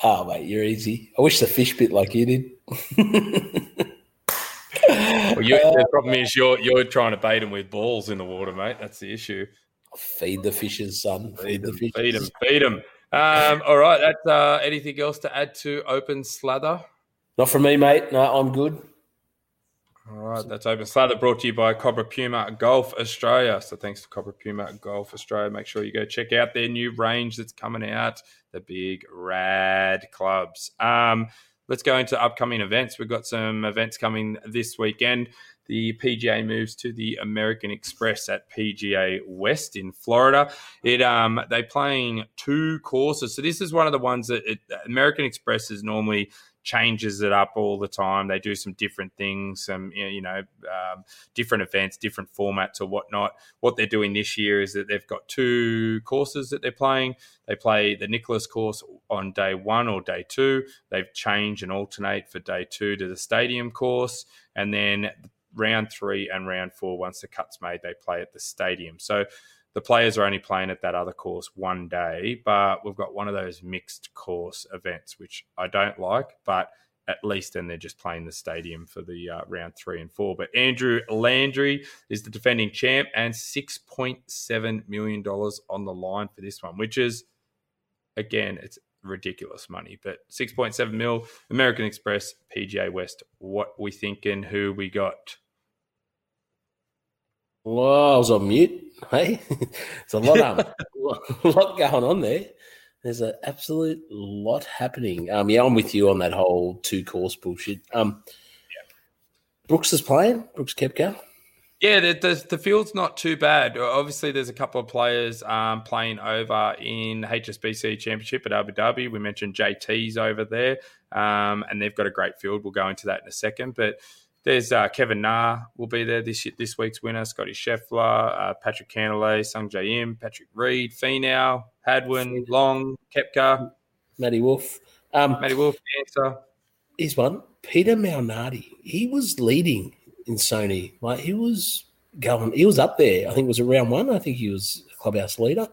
Oh, mate, you're easy. I wish the fish bit like you did. Well, you, the problem is you're you're trying to bait them with balls in the water, mate. That's the issue. Feed the fishes, son. Feed the fishes. Feed them, feed them. Um, all right. That's uh, anything else to add to open slather? Not for me, mate. No, I'm good. All right, that's Open Slather brought to you by Cobra Puma Golf Australia. So thanks to Cobra Puma Golf Australia. Make sure you go check out their new range that's coming out, the big rad clubs. Um, let's go into upcoming events. We've got some events coming this weekend. The PGA moves to the American Express at PGA West in Florida. It um they playing two courses. So this is one of the ones that it, American Express is normally changes it up all the time. They do some different things, some you know, um, different events, different formats or whatnot. What they're doing this year is that they've got two courses that they're playing. They play the Nicklaus course on day one or day two. They've changed and alternate for day two to the Stadium course, and then round three and round four. Once the cut's made, they play at the Stadium. So the players are only playing at that other course one day, but we've got one of those mixed course events, which I don't like, but at least then they're just playing the stadium for the uh, round three and four. But Andrew Landry is the defending champ and $6.7 million on the line for this one, which is, again, it's ridiculous money. But 6.7 mil, American Express, PGA West. What we thinking? Who we got? Well, I was on mute. Hey, it's a lot, um, a lot going on there. There's an absolute lot happening. Um, yeah, I'm with you on that whole two course bullshit. Um, yeah. Brooks is playing. Brooks Koepka. Yeah, the, the, the field's not too bad. Obviously, there's a couple of players um, playing over in HSBC Championship at Abu Dhabi. We mentioned JT's over there, um, and they've got a great field. We'll go into that in a second. But there's uh, Kevin Na will be there this this week's winner. Scotty Scheffler, uh, Patrick Cantlay, Sungjae Im, Patrick Reed, Finau, Hadwin, Long, Koepka, Matty Wolff. Um, Matty Wolff, Ancer. here's one. Peter Malnati. He was leading in Sony. Like he was going. He was up there. I think it was around one. I think he was a clubhouse leader.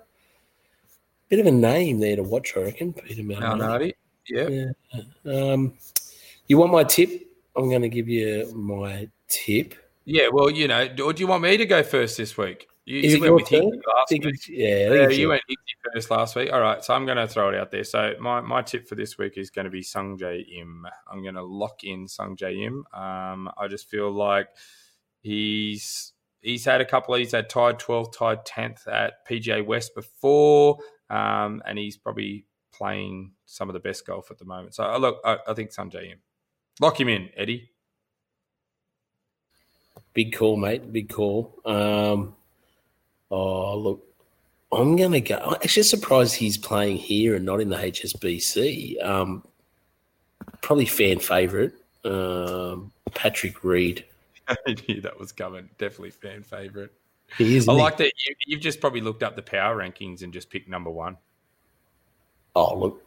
Bit of a name there to watch, I reckon. Peter Malnati. Malnati. Yeah. Um, you want my tip? I'm going to give you my tip. Yeah, well, you know, or do you want me to go first this week? You, Is you it went your with Hickey last week. it's- yeah, I think Yeah, it's you went Hickey first last week. All right, so I'm going to throw it out there. So my, my tip for this week is going to be Sungjae Im. I'm going to lock in Sungjae Im. Um, I just feel like he's he's had a couple. He's had tied 12th, tied 10th at PGA West before, um, and he's probably playing some of the best golf at the moment. So uh, look, I, I think Sungjae Im. Lock him in, Eddie. Big call, mate. Big call. Um, oh, look, I'm going to go. I'm actually surprised he's playing here and not in the HSBC. Um, probably fan favourite, um, Patrick Reed. I knew that was coming. Definitely fan favourite. He is. I he? like that you, you've just probably looked up the power rankings and just picked number one. Oh, look,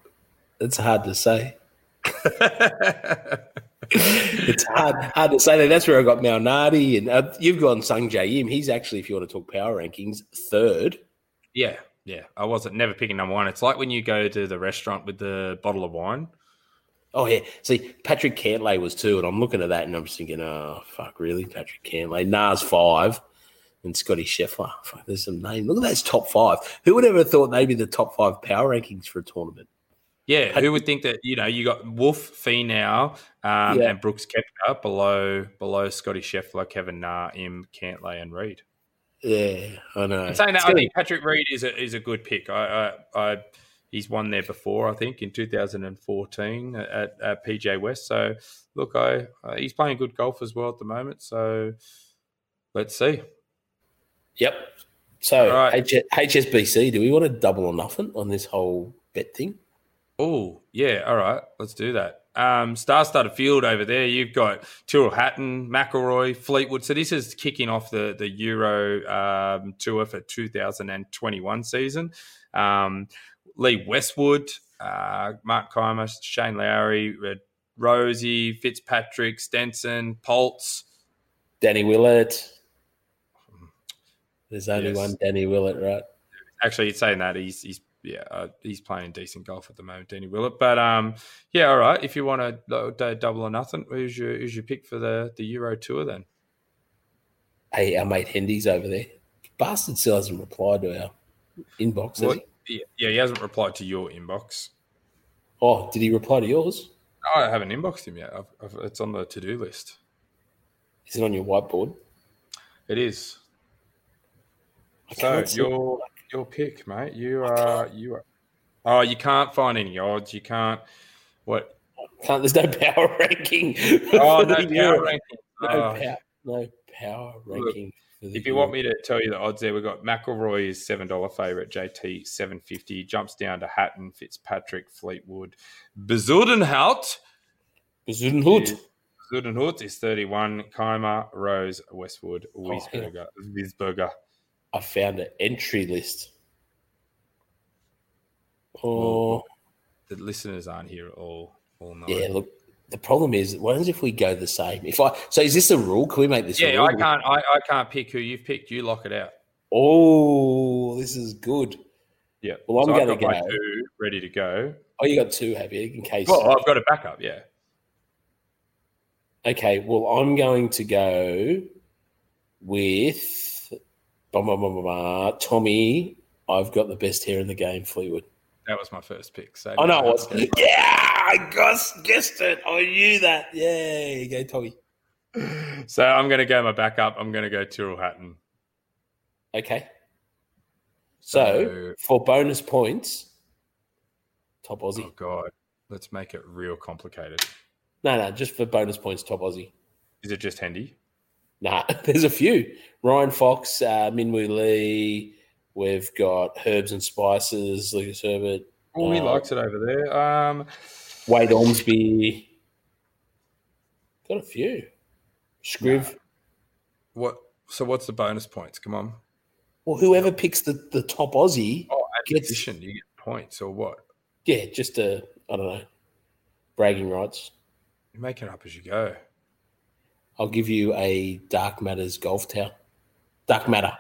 it's hard to say. It's hard, hard to say that. That's where I got Malnati, and uh, you've gone Sungjae Im. He's actually, if you want to talk power rankings, third. yeah, yeah. I wasn't never picking number one. It's like when you go to the restaurant with the bottle of wine. Oh yeah, see, Patrick Cantlay was two, and I'm looking at that, and I'm just thinking, oh fuck, really, Patrick Cantlay, Nas five, and Scotty Scheffler. Fuck, there's some name. Look at those top five. Who would ever have thought they'd be the top five power rankings for a tournament? Yeah, who would think that you know you got Wolff, Finau, um, Yeah. and Brooks Koepka below below Scotty Scheffler, Kevin Na, Im, Cantlay, and Reed. Yeah, I know. I'm saying that It's I think Patrick Reed is a is a good pick. I, I, I he's won there before. I think in 2014 at, at PJ West. So look, I uh, he's playing good golf as well at the moment. So let's see. Yep. So Right. H- HSBC, do we want to double or nothing on this whole bet thing? Oh yeah, all right, let's do that. Um, star-studded field over there. You've got Tyrrell Hatton, McIlroy, Fleetwood. So this is kicking off the the Euro um, tour for 2021 season. Um, Lee Westwood, uh, Mark Kaymer, Shane Lowry, Rosie, Fitzpatrick, Stenson, Poults. Danny Willett. There's only Yes. one Danny Willett, right? Actually, you're saying that he's he's yeah uh, he's playing decent golf at the moment, Danny Willett. But um yeah, all right. If you want to double or nothing, who's your who's your pick for the the Euro tour then? Hey, our mate Hendy's over there. Bastard still hasn't replied to our inbox, has What- he? Yeah, he hasn't replied to your inbox. Oh, did he reply to yours? I haven't inboxed him yet. I've, I've, it's on the to do list. Is it on your whiteboard? It is. I So your your pick, mate. You are you are. Oh, you can't find any odds. You can't. What? Can't, there's no power ranking. Oh no, power Euro. ranking. No, Oh, power, no power ranking. the If you Euro. want me to tell you the odds there, we've got McIlroy is seven dollar favorite, JT seven fifty, jumps down to Hatton, Fitzpatrick, Fleetwood, Bezudenhout. Bezuidenhout. Bezudenhout is thirty one, Kaymer, Rose, Westwood, Oh, Wiesberger, Wiesberger. I found an entry list. Oh, The listeners aren't here at all all night. yeah. Look, the problem is, what happens if we go the same? If I so, is this a rule? Can we make this? Yeah? I can't. I, I can't pick who you've picked. You lock it out. Oh, this is good. Yeah. Well, I'm So gonna go. two ready to go. Oh, you got two, have you? In case. Well, I've got a backup. Yeah. Okay, well, I'm going to go with blah, blah, blah, Tommy. I've got the best hair in the game, Fleetwood. That was my first pick. So I know it was. Yeah, I guessed, guessed it. I knew that. Yeah, you go, Tommy. So I'm going to go my backup. I'm going to go Tyrrell Hatton. Okay. So, So- for bonus points, top Aussie. Oh God, let's make it real complicated. No, no, just for bonus points, top Aussie. Is it just Hendy? Nah, there's a few. Ryan Fox, uh, Minwoo Lee. We've got Herbs and Spices, Lucas Herbert, Oh, he Uh, likes it over there. Um, Wade Ormsby. Got a few. Scriv. what? So what's the bonus points? Come on. Well, whoever picks the, the top Aussie, Oh, Gets- position, you get points or what? yeah, just a, I don't know, bragging rights. You're making it up as you go. I'll give you a Dark Matters golf towel. Dark Matter.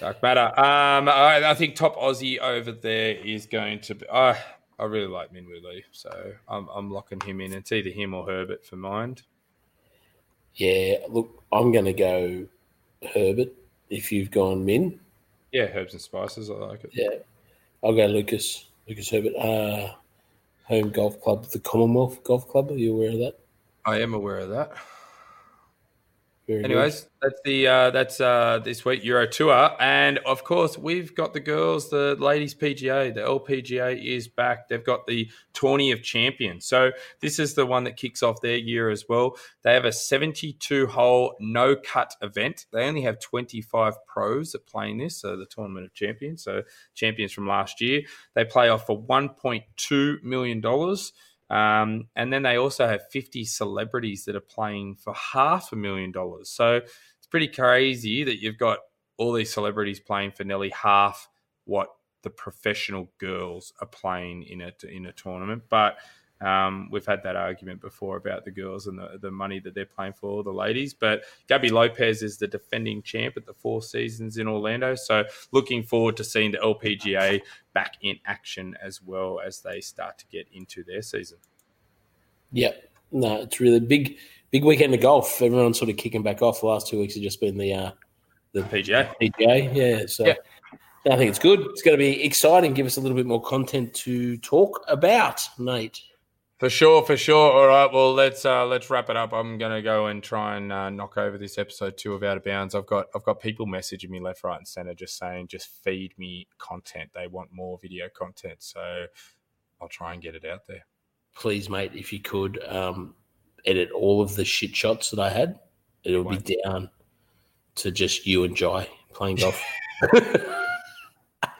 Dark matter. Um, I, I think top Aussie over there is going to be. Uh, I really like Minwoo Lee, so I'm, I'm locking him in. It's either him or Herbert for mind. Yeah, look, I'm going to go Herbert if you've gone Min. Yeah, herbs and spices. I like it. Yeah, I'll go Lucas. Lucas Herbert. Uh, home golf club, the Commonwealth Golf Club. Are you aware of that? I am aware of that. Very Anyways, good. that's the uh, that's uh, this week Euro Tour, and of course we've got the girls, the ladies PGA, the LPGA is back. They've got the Tourney of Champions, so this is the one that kicks off their year as well. They have a 72 hole no cut event. They only have 25 pros that play in this, so the Tournament of Champions, so champions from last year. They play off for 1.2 million dollars. Um, and then they also have 50 celebrities that are playing for half a million dollars. So it's pretty crazy that you've got all these celebrities playing for nearly half what the professional girls are playing in a in a tournament. But um, we've had that argument before about the girls and the, the money that they're playing for the ladies. But Gaby Lopez is the defending champ at the four seasons in Orlando. So looking forward to seeing the LPGA back in action as well as they start to get into their season. Yep. No, it's really big, big weekend of golf. Everyone's sort of kicking back off. The last two weeks have just been the uh, the PGA. PGA, yeah. So Yeah. I think it's good. It's going to be exciting. Give us a little bit more content to talk about, Nate. For sure, for sure. All right, well let's uh, let's wrap it up. I'm gonna go and try and uh, knock over this episode two of Out of Bounds. I've got I've got people messaging me left, right, and center, just saying, just feed me content. They want more video content, so I'll try and get it out there. Please, mate, if you could um, edit all of the shit shots that I had, it'll be down to just you and Jai playing golf.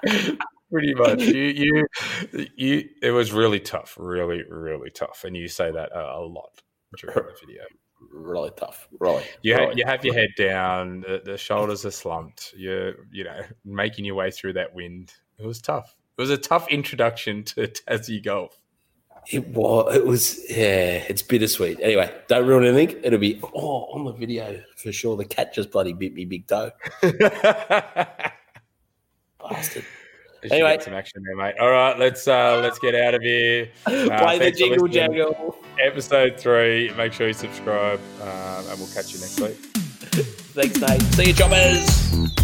Pretty much. you, you, you. It was really tough, really, really tough, and you say that a, a lot during the video. really tough. Really. You, really. ha- you have your head down, the, the shoulders are slumped. You're, you know, making your way through that wind. It was tough. It was a tough introduction to Tassie golf. It was. It was. Yeah, it's bittersweet. Anyway, don't ruin anything. It'll be oh on the video for sure. The cat just bloody bit me big toe, bastard. Anyway. some action there, mate. All right, let's uh, let's get out of here. Play the Uh, thanks for jingle jangle. Episode three. Make sure you subscribe, um, and we'll catch you next week. Thanks, Nate. See you, choppers.